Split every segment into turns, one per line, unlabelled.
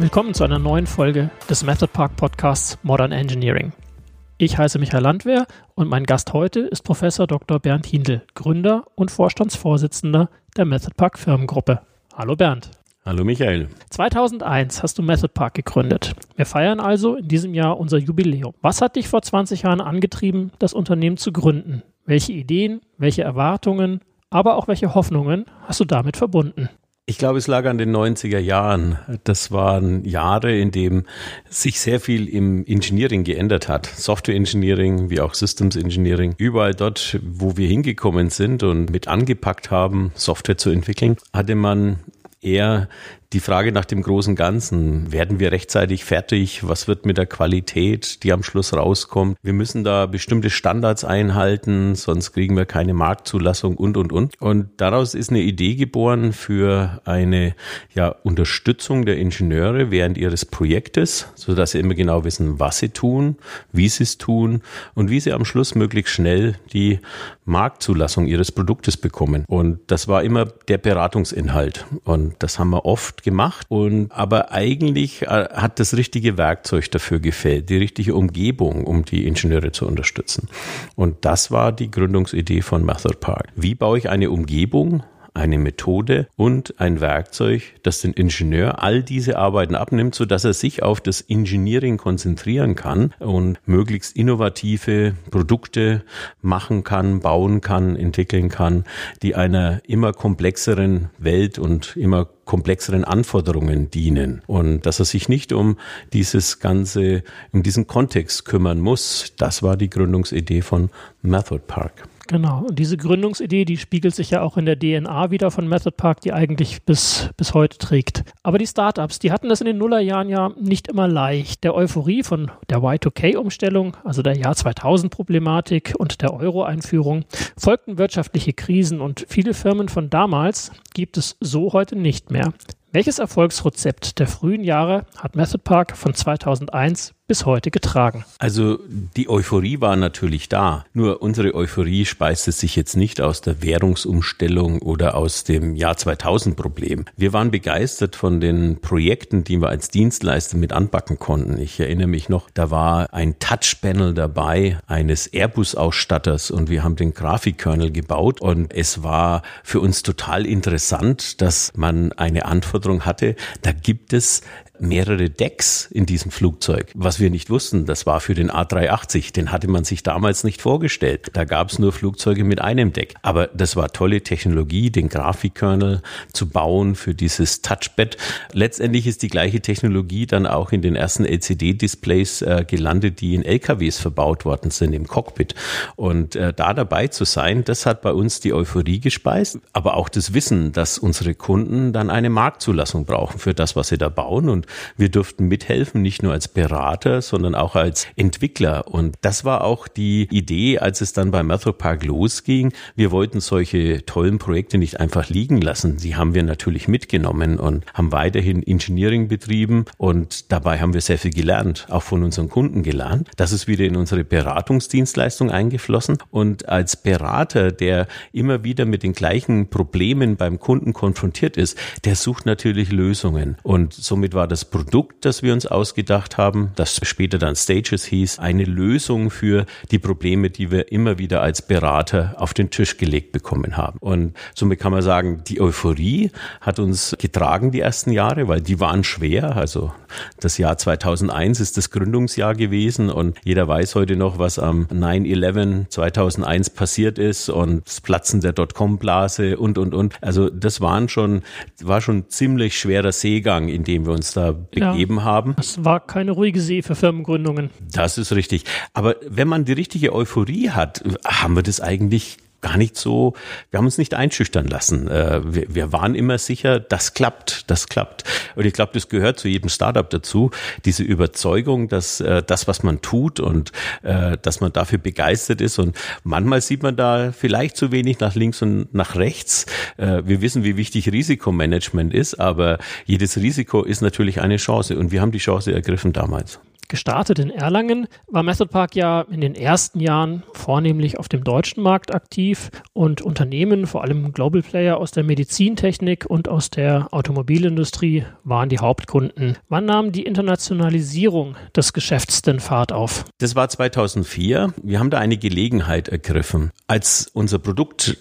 Willkommen zu einer neuen Folge des Method Park Podcasts Modern Engineering. Ich heiße Michael Landwehr und mein Gast heute ist Professor Dr. Bernd Hindel, Gründer und Vorstandsvorsitzender der Method Park Firmengruppe. Hallo Bernd.
Hallo Michael.
2001 hast du Method Park gegründet. Wir feiern also in diesem Jahr unser Jubiläum. Was hat dich vor 20 Jahren angetrieben, das Unternehmen zu gründen? Welche Ideen, welche Erwartungen, aber auch welche Hoffnungen hast du damit verbunden?
Ich glaube, es lag an den 90er Jahren. Das waren Jahre, in denen sich sehr viel im Engineering geändert hat. Software Engineering wie auch Systems Engineering. Überall dort, wo wir hingekommen sind und mit angepackt haben, Software zu entwickeln, hatte man eher die Frage nach dem großen Ganzen. Werden wir rechtzeitig fertig? Was wird mit der Qualität, die am Schluss rauskommt? Wir müssen da bestimmte Standards einhalten, sonst kriegen wir keine Marktzulassung und, und, und. Und daraus ist eine Idee geboren für eine ja, Unterstützung der Ingenieure während ihres Projektes, so dass sie immer genau wissen, was sie tun, wie sie es tun und wie sie am Schluss möglichst schnell die Marktzulassung ihres Produktes bekommen. Und das war immer der Beratungsinhalt. Und das haben wir oft gemacht und aber eigentlich äh, hat das richtige Werkzeug dafür gefällt, die richtige Umgebung, um die Ingenieure zu unterstützen. Und das war die Gründungsidee von Method Park. Wie baue ich eine Umgebung, eine Methode und ein Werkzeug, das den Ingenieur all diese Arbeiten abnimmt, so dass er sich auf das Engineering konzentrieren kann und möglichst innovative Produkte machen kann, bauen kann, entwickeln kann, die einer immer komplexeren Welt und immer komplexeren Anforderungen dienen und dass er sich nicht um dieses ganze, um diesen Kontext kümmern muss. Das war die Gründungsidee von Method Park.
Genau. Und diese Gründungsidee, die spiegelt sich ja auch in der DNA wieder von Method Park, die eigentlich bis, bis heute trägt. Aber die Startups, die hatten das in den Nullerjahren ja nicht immer leicht. Der Euphorie von der Y2K-Umstellung, also der Jahr 2000-Problematik und der Euro-Einführung, folgten wirtschaftliche Krisen und viele Firmen von damals gibt es so heute nicht mehr. Welches Erfolgsrezept der frühen Jahre hat Method Park von 2001 bis heute getragen.
Also die Euphorie war natürlich da. Nur unsere Euphorie speiste sich jetzt nicht aus der Währungsumstellung oder aus dem Jahr 2000 Problem. Wir waren begeistert von den Projekten, die wir als Dienstleister mit anpacken konnten. Ich erinnere mich noch, da war ein Touchpanel dabei eines Airbus-Ausstatters und wir haben den Grafikkernel gebaut und es war für uns total interessant, dass man eine Anforderung hatte. Da gibt es mehrere Decks in diesem Flugzeug. Was wir nicht wussten, das war für den A380. Den hatte man sich damals nicht vorgestellt. Da gab es nur Flugzeuge mit einem Deck. Aber das war tolle Technologie, den Grafikkernel zu bauen für dieses Touchpad. Letztendlich ist die gleiche Technologie dann auch in den ersten LCD-Displays äh, gelandet, die in LKWs verbaut worden sind im Cockpit. Und äh, da dabei zu sein, das hat bei uns die Euphorie gespeist, aber auch das Wissen, dass unsere Kunden dann eine Marktzulassung brauchen für das, was sie da bauen. Und wir durften mithelfen, nicht nur als Berater, sondern auch als Entwickler. Und das war auch die Idee, als es dann bei Method Park losging. Wir wollten solche tollen Projekte nicht einfach liegen lassen. Die haben wir natürlich mitgenommen und haben weiterhin Engineering betrieben. Und dabei haben wir sehr viel gelernt, auch von unseren Kunden gelernt. Das ist wieder in unsere Beratungsdienstleistung eingeflossen. Und als Berater, der immer wieder mit den gleichen Problemen beim Kunden konfrontiert ist, der sucht natürlich Lösungen. Und somit war das das Produkt, das wir uns ausgedacht haben, das später dann Stages hieß, eine Lösung für die Probleme, die wir immer wieder als Berater auf den Tisch gelegt bekommen haben. Und somit kann man sagen, die Euphorie hat uns getragen die ersten Jahre, weil die waren schwer. Also das Jahr 2001 ist das Gründungsjahr gewesen und jeder weiß heute noch, was am 9-11 2001 passiert ist und das Platzen der Dotcom-Blase und, und, und. Also das waren schon, war schon ziemlich schwerer Seegang, in dem wir uns da begeben ja, haben.
Das war keine ruhige See für Firmengründungen.
Das ist richtig. Aber wenn man die richtige Euphorie hat, haben wir das eigentlich gar nicht so, wir haben uns nicht einschüchtern lassen. Äh, wir, wir waren immer sicher, das klappt, das klappt. Und ich glaube, das gehört zu jedem Startup dazu, diese Überzeugung, dass äh, das, was man tut und äh, dass man dafür begeistert ist. Und manchmal sieht man da vielleicht zu wenig nach links und nach rechts. Wir wissen, wie wichtig Risikomanagement ist, aber jedes Risiko ist natürlich eine Chance. Und wir haben die Chance ergriffen damals.
Gestartet in Erlangen war Method Park ja in den ersten Jahren vornehmlich auf dem deutschen Markt aktiv und Unternehmen, vor allem Global Player aus der Medizintechnik und aus der Automobilindustrie waren die Hauptkunden. Wann nahm die Internationalisierung des Geschäfts denn Fahrt auf?
Das war 2004. Wir haben da eine Gelegenheit ergriffen. Als unser Produkt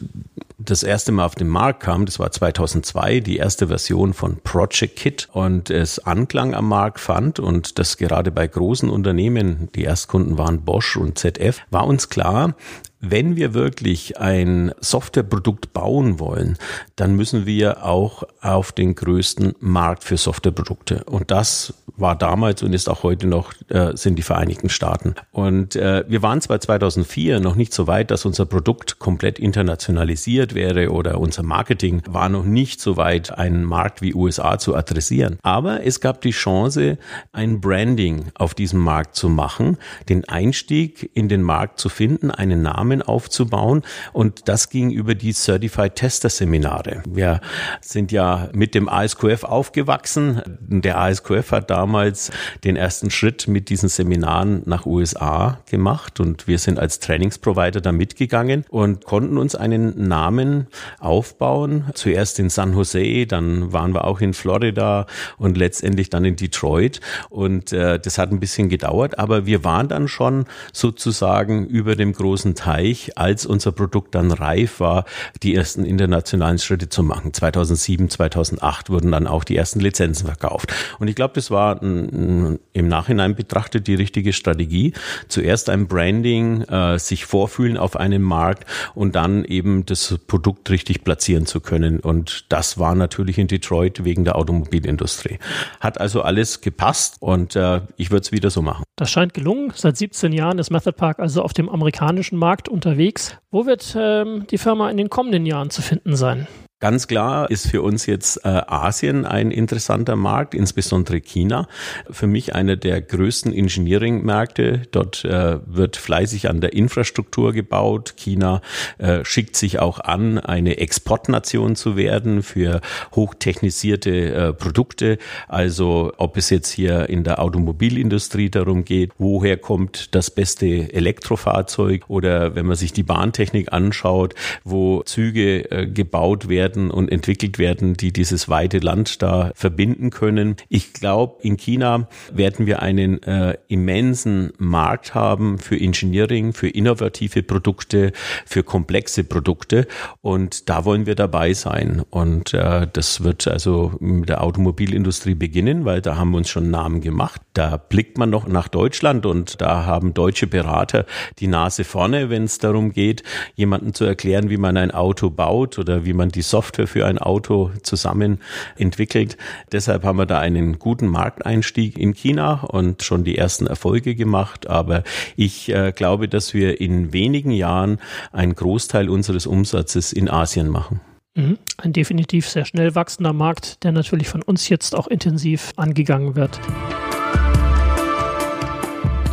das erste Mal auf den Markt kam, das war 2002, die erste Version von Project Kit und es Anklang am Markt fand und das gerade bei großen Unternehmen, die Erstkunden waren Bosch und ZF, war uns klar, wenn wir wirklich ein Softwareprodukt bauen wollen, dann müssen wir auch auf den größten Markt für Softwareprodukte. Und das war damals und ist auch heute noch, äh, sind die Vereinigten Staaten. Und äh, wir waren zwar 2004 noch nicht so weit, dass unser Produkt komplett internationalisiert wäre oder unser Marketing war noch nicht so weit, einen Markt wie USA zu adressieren. Aber es gab die Chance, ein Branding auf diesem Markt zu machen, den Einstieg in den Markt zu finden, einen Namen aufzubauen. Und das ging über die Certified Tester Seminare. Wir sind ja mit dem ASQF aufgewachsen. Der ASQF hat damals den ersten Schritt mit diesen Seminaren nach USA gemacht und wir sind als Trainingsprovider da mitgegangen und konnten uns einen Namen aufbauen. Zuerst in San Jose, dann waren wir auch in Florida und letztendlich dann in Detroit und äh, das hat ein bisschen gedauert, aber wir waren dann schon sozusagen über dem großen Teich, als unser Produkt dann reif war, die ersten internationalen Schritte zu machen. 2007, 2008 wurden dann auch die ersten Lizenzen verkauft. Und ich glaube, das war im Nachhinein betrachtet die richtige Strategie. Zuerst ein Branding, äh, sich vorfühlen auf einem Markt und dann eben das Produkt richtig platzieren zu können. Und das war natürlich in Detroit wegen der Automobilindustrie. Hat also alles gepasst und äh, ich würde es wieder so machen.
Das scheint gelungen. Seit 17 Jahren ist Method Park also auf dem amerikanischen Markt unterwegs. Wo wird ähm, die Firma in den kommenden Jahren zu finden sein?
Ganz klar ist für uns jetzt äh, Asien ein interessanter Markt, insbesondere China. Für mich einer der größten Engineering-Märkte. Dort äh, wird fleißig an der Infrastruktur gebaut. China äh, schickt sich auch an, eine Exportnation zu werden für hochtechnisierte Produkte. Also ob es jetzt hier in der Automobilindustrie darum geht, woher kommt das beste Elektrofahrzeug oder wenn man sich die Bahntechnik anschaut, wo Züge gebaut werden, werden und entwickelt werden, die dieses weite Land da verbinden können. Ich glaube, in China werden wir einen äh, immensen Markt haben für Engineering, für innovative Produkte, für komplexe Produkte und da wollen wir dabei sein. Und äh, das wird also mit der Automobilindustrie beginnen, weil da haben wir uns schon Namen gemacht. Da blickt man noch nach Deutschland und da haben deutsche Berater die Nase vorne, wenn es darum geht, jemanden zu erklären, wie man ein Auto baut oder wie man die Software Software für ein Auto zusammen entwickelt. Deshalb haben wir da einen guten Markteinstieg in China und schon die ersten Erfolge gemacht. Aber ich äh, glaube, dass wir in wenigen Jahren einen Großteil unseres Umsatzes in Asien machen.
Mhm. Ein definitiv sehr schnell wachsender Markt, der natürlich von uns jetzt auch intensiv angegangen wird.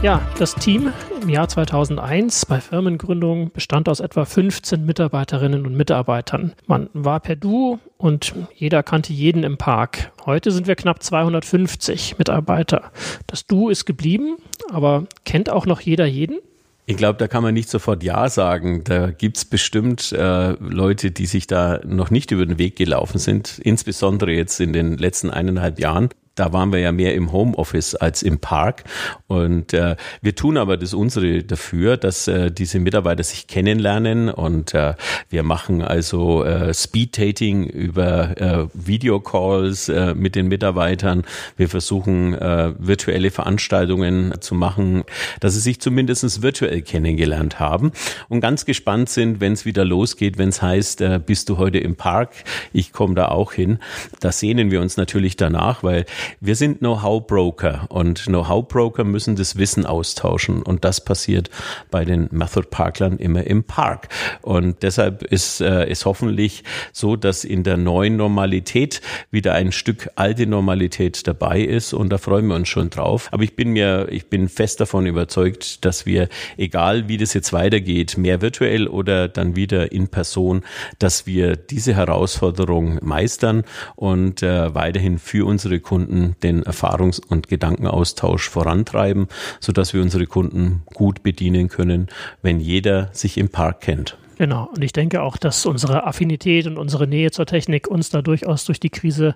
Ja, das Team im Jahr 2001 bei Firmengründung bestand aus etwa 15 Mitarbeiterinnen und Mitarbeitern. Man war per Du und jeder kannte jeden im Park. Heute sind wir knapp 250 Mitarbeiter. Das Du ist geblieben, aber kennt auch noch jeder jeden?
Ich glaube, da kann man nicht sofort Ja sagen. Da gibt's bestimmt äh, Leute, die sich da noch nicht über den Weg gelaufen sind, insbesondere jetzt in den letzten eineinhalb Jahren da waren wir ja mehr im Homeoffice als im Park. Und äh, wir tun aber das unsere dafür, dass äh, diese Mitarbeiter sich kennenlernen und äh, wir machen also äh, Speed-Dating über äh, Videocalls äh, mit den Mitarbeitern. Wir versuchen äh, virtuelle Veranstaltungen zu machen, dass sie sich zumindest virtuell kennengelernt haben und ganz gespannt sind, wenn es wieder losgeht, wenn es heißt, äh, bist du heute im Park? Ich komme da auch hin. Da sehnen wir uns natürlich danach, weil wir sind Know-how-Broker und Know-how-Broker müssen das Wissen austauschen und das passiert bei den Method-Parklern immer im Park. Und deshalb ist es äh, hoffentlich so, dass in der neuen Normalität wieder ein Stück alte Normalität dabei ist und da freuen wir uns schon drauf. Aber ich bin mir, ich bin fest davon überzeugt, dass wir, egal wie das jetzt weitergeht, mehr virtuell oder dann wieder in Person, dass wir diese Herausforderung meistern und äh, weiterhin für unsere Kunden Kunden den Erfahrungs- und Gedankenaustausch vorantreiben, sodass wir unsere Kunden gut bedienen können, wenn jeder sich im Park kennt.
Genau. Und ich denke auch, dass unsere Affinität und unsere Nähe zur Technik uns da durchaus durch die Krise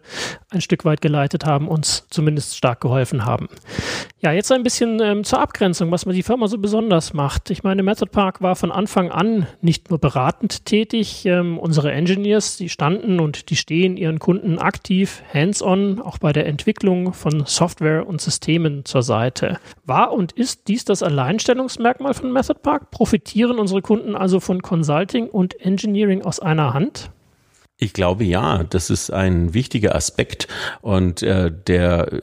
ein Stück weit geleitet haben, uns zumindest stark geholfen haben. Ja, jetzt ein bisschen ähm, zur Abgrenzung, was man die Firma so besonders macht. Ich meine, Method Park war von Anfang an nicht nur beratend tätig. Ähm, unsere Engineers, die standen und die stehen ihren Kunden aktiv, hands-on, auch bei der Entwicklung von Software und Systemen zur Seite. War und ist dies das Alleinstellungsmerkmal von Method Park? Profitieren unsere Kunden also von Consulting Consulting und Engineering aus einer Hand?
Ich glaube ja, das ist ein wichtiger Aspekt und äh, der äh,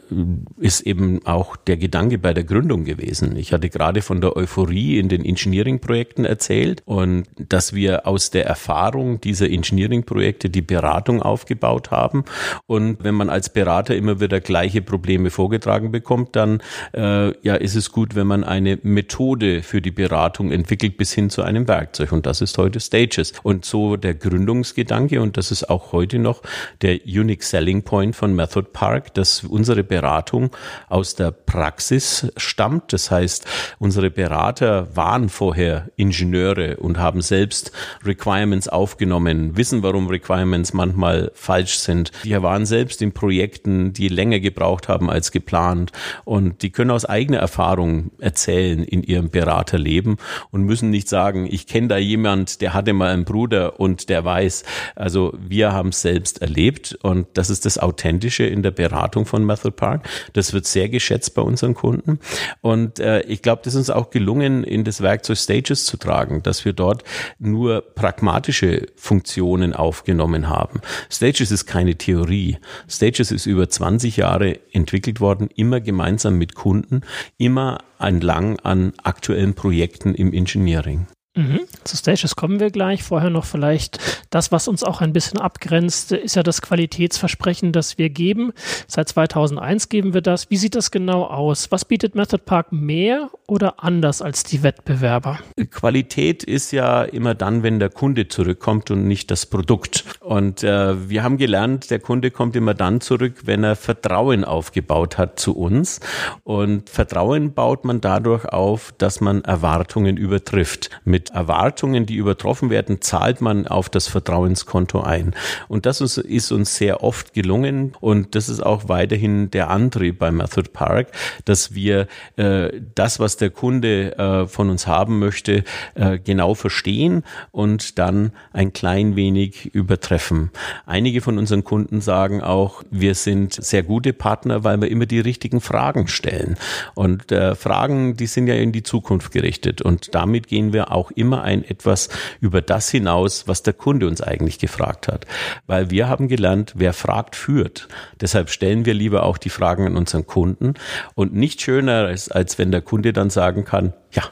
ist eben auch der Gedanke bei der Gründung gewesen. Ich hatte gerade von der Euphorie in den Engineering-Projekten erzählt und dass wir aus der Erfahrung dieser Engineering-Projekte die Beratung aufgebaut haben und wenn man als Berater immer wieder gleiche Probleme vorgetragen bekommt, dann äh, ja ist es gut, wenn man eine Methode für die Beratung entwickelt bis hin zu einem Werkzeug und das ist heute Stages und so der Gründungsgedanke und das das ist auch heute noch der Unique Selling Point von Method Park, dass unsere Beratung aus der Praxis stammt. Das heißt, unsere Berater waren vorher Ingenieure und haben selbst Requirements aufgenommen, wissen, warum Requirements manchmal falsch sind. Die waren selbst in Projekten, die länger gebraucht haben als geplant und die können aus eigener Erfahrung erzählen in ihrem Beraterleben und müssen nicht sagen, ich kenne da jemand, der hatte mal einen Bruder und der weiß. Also wir haben es selbst erlebt und das ist das Authentische in der Beratung von Method Park. Das wird sehr geschätzt bei unseren Kunden und äh, ich glaube, das ist uns auch gelungen, in das Werkzeug Stages zu tragen, dass wir dort nur pragmatische Funktionen aufgenommen haben. Stages ist keine Theorie. Stages ist über 20 Jahre entwickelt worden, immer gemeinsam mit Kunden, immer entlang an aktuellen Projekten im Engineering.
Mhm. Zu Stages kommen wir gleich. Vorher noch vielleicht das, was uns auch ein bisschen abgrenzt, ist ja das Qualitätsversprechen, das wir geben. Seit 2001 geben wir das. Wie sieht das genau aus? Was bietet Method Park mehr oder anders als die Wettbewerber?
Qualität ist ja immer dann, wenn der Kunde zurückkommt und nicht das Produkt. Und äh, wir haben gelernt, der Kunde kommt immer dann zurück, wenn er Vertrauen aufgebaut hat zu uns. Und Vertrauen baut man dadurch auf, dass man Erwartungen übertrifft. Mit Erwartungen, die übertroffen werden, zahlt man auf das Vertrauenskonto ein. Und das ist, uns sehr oft gelungen und das ist auch weiterhin der Antrieb bei Method Park, dass wir äh, das, was der Kunde äh, von uns haben möchte, äh, genau verstehen und dann ein klein wenig übertreffen. Einige von unseren Kunden sagen auch, wir sind sehr gute Partner, weil wir immer die richtigen Fragen stellen. Und äh, Fragen, die sind ja in die Zukunft gerichtet. Und damit gehen wir auch immer ein etwas über das hinaus, was der Kunde uns eigentlich gefragt hat. Weil wir haben gelernt, wer fragt, führt. Deshalb stellen wir lieber auch die Fragen an unseren Kunden und nicht schöner ist, als wenn der Kunde dann sagen kann, ja,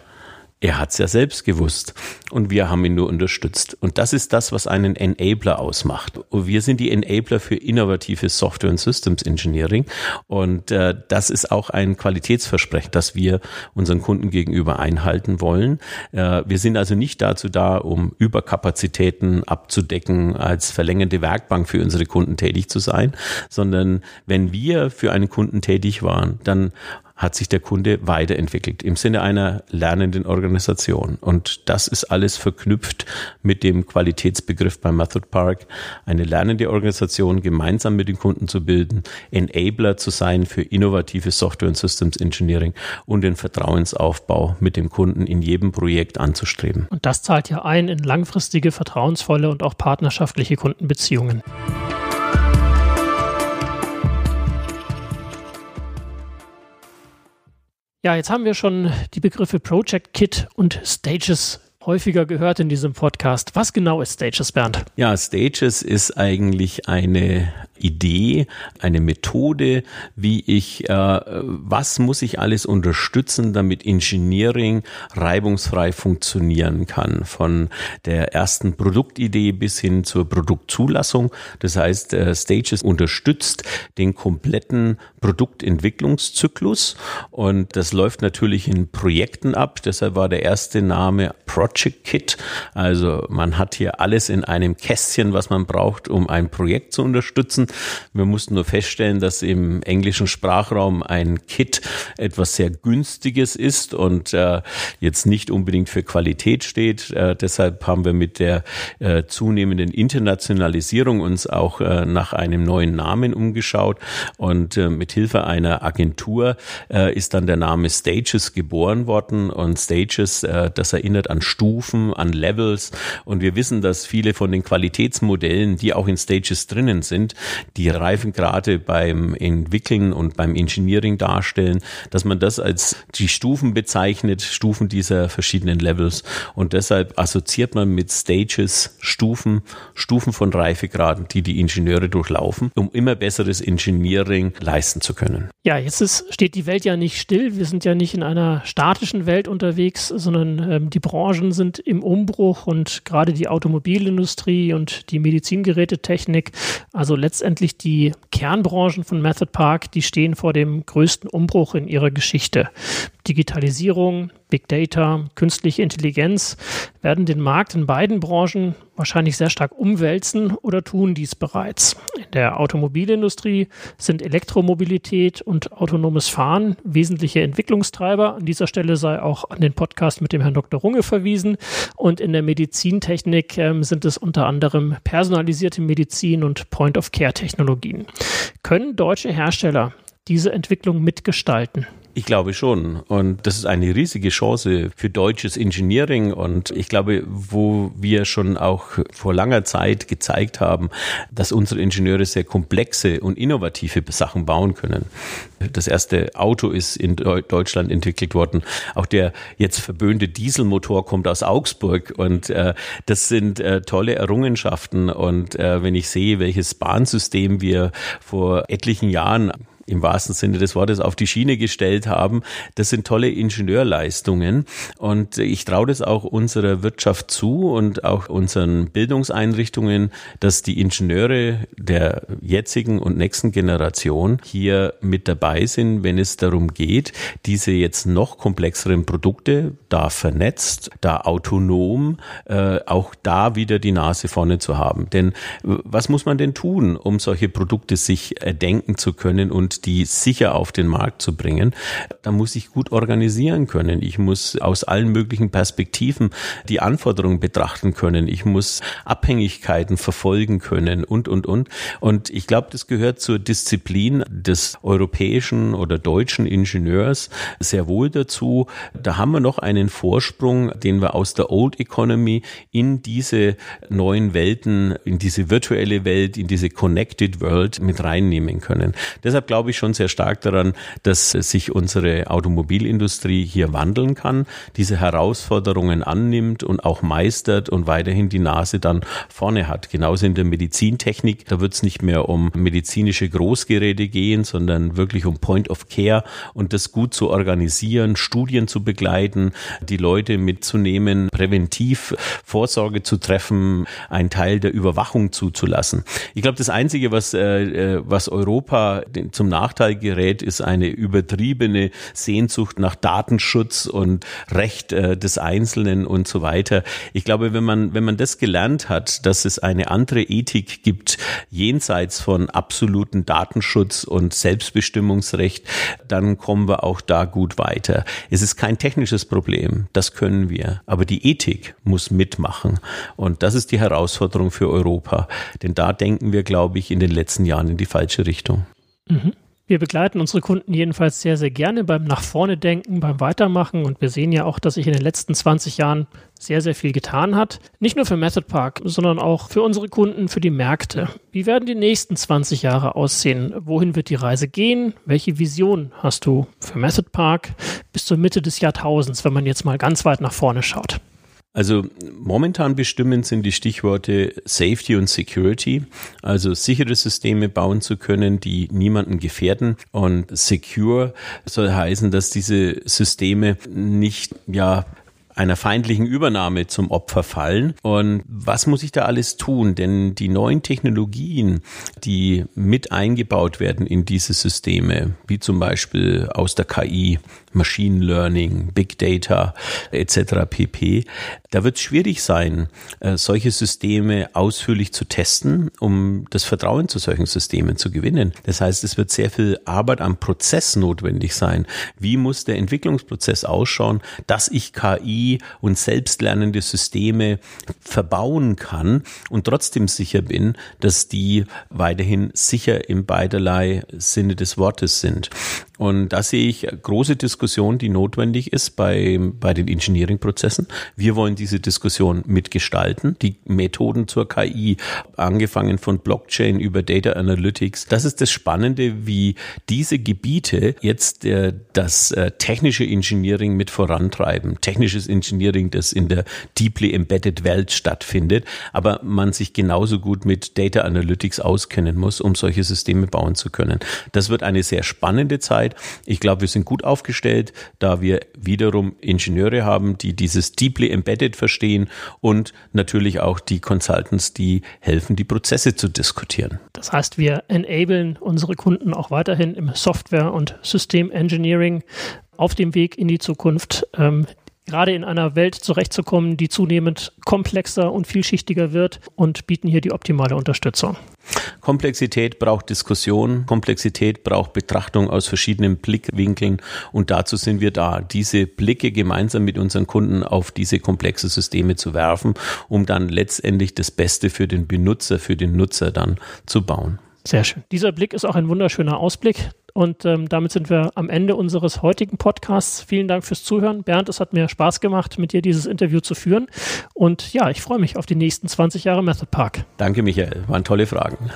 er hat es ja selbst gewusst und wir haben ihn nur unterstützt. Und das ist das, was einen Enabler ausmacht. Und wir sind die Enabler für innovative Software und Systems Engineering. Und äh, das ist auch ein Qualitätsversprechen, das wir unseren Kunden gegenüber einhalten wollen. Äh, wir sind also nicht dazu da, um Überkapazitäten abzudecken, als verlängerte Werkbank für unsere Kunden tätig zu sein, sondern wenn wir für einen Kunden tätig waren, dann hat sich der Kunde weiterentwickelt im Sinne einer lernenden Organisation. Und das ist alles verknüpft mit dem Qualitätsbegriff beim Method Park, eine lernende Organisation gemeinsam mit den Kunden zu bilden, Enabler zu sein für innovative Software und Systems Engineering und den Vertrauensaufbau mit dem Kunden in jedem Projekt anzustreben.
Und das zahlt ja ein in langfristige, vertrauensvolle und auch partnerschaftliche Kundenbeziehungen. Ja, jetzt haben wir schon die Begriffe Project Kit und Stages häufiger gehört in diesem Podcast. Was genau ist Stages, Bernd?
Ja, Stages ist eigentlich eine Idee, eine Methode, wie ich, äh, was muss ich alles unterstützen, damit Engineering reibungsfrei funktionieren kann. Von der ersten Produktidee bis hin zur Produktzulassung. Das heißt, äh, Stages unterstützt den kompletten Produktentwicklungszyklus und das läuft natürlich in Projekten ab. Deshalb war der erste Name Project Kit. Also man hat hier alles in einem Kästchen, was man braucht, um ein Projekt zu unterstützen nutzen. Wir mussten nur feststellen, dass im englischen Sprachraum ein Kit etwas sehr günstiges ist und äh, jetzt nicht unbedingt für Qualität steht. Äh, deshalb haben wir mit der äh, zunehmenden Internationalisierung uns auch äh, nach einem neuen Namen umgeschaut und äh, mit Hilfe einer Agentur äh, ist dann der Name Stages geboren worden und Stages, das erinnert an Stufen, an Levels und wir wissen, dass viele von den Qualitätsmodellen, die auch in Stages drinnen sind, die Reifengrade beim Entwickeln und beim Engineering darstellen, dass man das als die Stufen bezeichnet, Stufen dieser verschiedenen Levels und deshalb assoziiert man mit Stages Stufen, Stufen von Reifegraden, die die Ingenieure durchlaufen, um immer besseres Engineering leisten zu können.
Ja, jetzt ist, steht die Welt ja nicht still. Wir sind ja nicht in einer statischen Welt unterwegs, sondern ähm, die Branchen sind im Umbruch und gerade die Automobilindustrie und die Medizingerätetechnik, also letztendlich die Kernbranchen von Method Park, die stehen vor dem größten Umbruch in ihrer Geschichte. Digitalisierung, Big Data, künstliche Intelligenz werden den Markt in beiden Branchen wahrscheinlich sehr stark umwälzen oder tun dies bereits. In der Automobilindustrie sind Elektromobilität und autonomes Fahren wesentliche Entwicklungstreiber. An dieser Stelle sei auch an den Podcast mit dem Herrn Dr. Runge verwiesen. Und in der Medizintechnik äh, sind es unter anderem personalisierte Medizin und Point-of-Care-Technologien. Können deutsche Hersteller diese Entwicklung mitgestalten?
Ich glaube schon. Und das ist eine riesige Chance für deutsches Engineering. Und ich glaube, wo wir schon auch vor langer Zeit gezeigt haben, dass unsere Ingenieure sehr komplexe und innovative Sachen bauen können. Das erste Auto ist in Deutschland entwickelt worden. Auch der jetzt verböhnte Dieselmotor kommt aus Augsburg. Und äh, das sind äh, tolle Errungenschaften. Und äh, wenn ich sehe, welches Bahnsystem wir vor etlichen Jahren im wahrsten Sinne des Wortes auf die Schiene gestellt haben. Das sind tolle Ingenieurleistungen und ich traue das auch unserer Wirtschaft zu und auch unseren Bildungseinrichtungen, dass die Ingenieure der jetzigen und nächsten Generation hier mit dabei sind, wenn es darum geht, diese jetzt noch komplexeren Produkte, da vernetzt, da autonom, äh, auch da wieder die Nase vorne zu haben. Denn was muss man denn tun, um solche Produkte sich erdenken zu können und die sicher auf den Markt zu bringen, da muss ich gut organisieren können. Ich muss aus allen möglichen Perspektiven die Anforderungen betrachten können. Ich muss Abhängigkeiten verfolgen können und, und, und. Und ich glaube, das gehört zur Disziplin des europäischen oder deutschen Ingenieurs sehr wohl dazu. Da haben wir noch einen Vorsprung, den wir aus der Old Economy in diese neuen Welten, in diese virtuelle Welt, in diese Connected World mit reinnehmen können. Deshalb glaube glaube ich schon sehr stark daran, dass sich unsere Automobilindustrie hier wandeln kann, diese Herausforderungen annimmt und auch meistert und weiterhin die Nase dann vorne hat. Genauso in der Medizintechnik, da wird es nicht mehr um medizinische Großgeräte gehen, sondern wirklich um Point of Care und das gut zu organisieren, Studien zu begleiten, die Leute mitzunehmen, präventiv Vorsorge zu treffen, einen Teil der Überwachung zuzulassen. Ich glaube, das Einzige, was, äh, äh was Europa zum Nachteil gerät, ist eine übertriebene Sehnsucht nach Datenschutz und Recht äh, des Einzelnen und so weiter. Ich glaube, wenn man, wenn man das gelernt hat, dass es eine andere Ethik gibt, jenseits von absoluten Datenschutz und Selbstbestimmungsrecht, dann kommen wir auch da gut weiter. Es ist kein technisches Problem, das können wir, aber die Ethik muss mitmachen. Und das ist die Herausforderung für Europa. Denn da denken wir, glaube ich, in den letzten Jahren in die falsche Richtung.
Mhm. Wir begleiten unsere Kunden jedenfalls sehr, sehr gerne beim Nach vorne denken, beim Weitermachen und wir sehen ja auch, dass sich in den letzten 20 Jahren sehr, sehr viel getan hat. Nicht nur für Method Park, sondern auch für unsere Kunden, für die Märkte. Wie werden die nächsten 20 Jahre aussehen? Wohin wird die Reise gehen? Welche Vision hast du für Method Park bis zur Mitte des Jahrtausends, wenn man jetzt mal ganz weit nach vorne schaut?
Also momentan bestimmend sind die Stichworte Safety und Security, also sichere Systeme bauen zu können, die niemanden gefährden und secure soll heißen, dass diese Systeme nicht ja einer feindlichen Übernahme zum Opfer fallen. Und was muss ich da alles tun? Denn die neuen Technologien, die mit eingebaut werden in diese Systeme, wie zum Beispiel aus der KI, Machine Learning, Big Data etc. pp. Da wird es schwierig sein, äh, solche Systeme ausführlich zu testen, um das Vertrauen zu solchen Systemen zu gewinnen. Das heißt, es wird sehr viel Arbeit am Prozess notwendig sein. Wie muss der Entwicklungsprozess ausschauen, dass ich KI und selbstlernende Systeme verbauen kann und trotzdem sicher bin, dass die weiterhin sicher im beiderlei Sinne des Wortes sind. Und da sehe ich große Diskussion, die notwendig ist bei, bei den Engineering-Prozessen. Wir wollen diese Diskussion mitgestalten. Die Methoden zur KI, angefangen von Blockchain über Data Analytics. Das ist das Spannende, wie diese Gebiete jetzt äh, das äh, technische Engineering mit vorantreiben. Technisches Engineering, das in der deeply embedded Welt stattfindet, aber man sich genauso gut mit Data Analytics auskennen muss, um solche Systeme bauen zu können. Das wird eine sehr spannende Zeit Zeit. Ich glaube, wir sind gut aufgestellt, da wir wiederum Ingenieure haben, die dieses deeply embedded verstehen und natürlich auch die Consultants, die helfen, die Prozesse zu diskutieren.
Das heißt, wir enablen unsere Kunden auch weiterhin im Software- und Systemengineering auf dem Weg in die Zukunft. Ähm, gerade in einer Welt zurechtzukommen, die zunehmend komplexer und vielschichtiger wird und bieten hier die optimale Unterstützung.
Komplexität braucht Diskussion, Komplexität braucht Betrachtung aus verschiedenen Blickwinkeln und dazu sind wir da, diese Blicke gemeinsam mit unseren Kunden auf diese komplexen Systeme zu werfen, um dann letztendlich das Beste für den Benutzer, für den Nutzer dann zu bauen.
Sehr schön. Dieser Blick ist auch ein wunderschöner Ausblick. Und ähm, damit sind wir am Ende unseres heutigen Podcasts. Vielen Dank fürs Zuhören. Bernd, es hat mir Spaß gemacht, mit dir dieses Interview zu führen. Und ja, ich freue mich auf die nächsten 20 Jahre Method Park.
Danke, Michael. Waren tolle Fragen.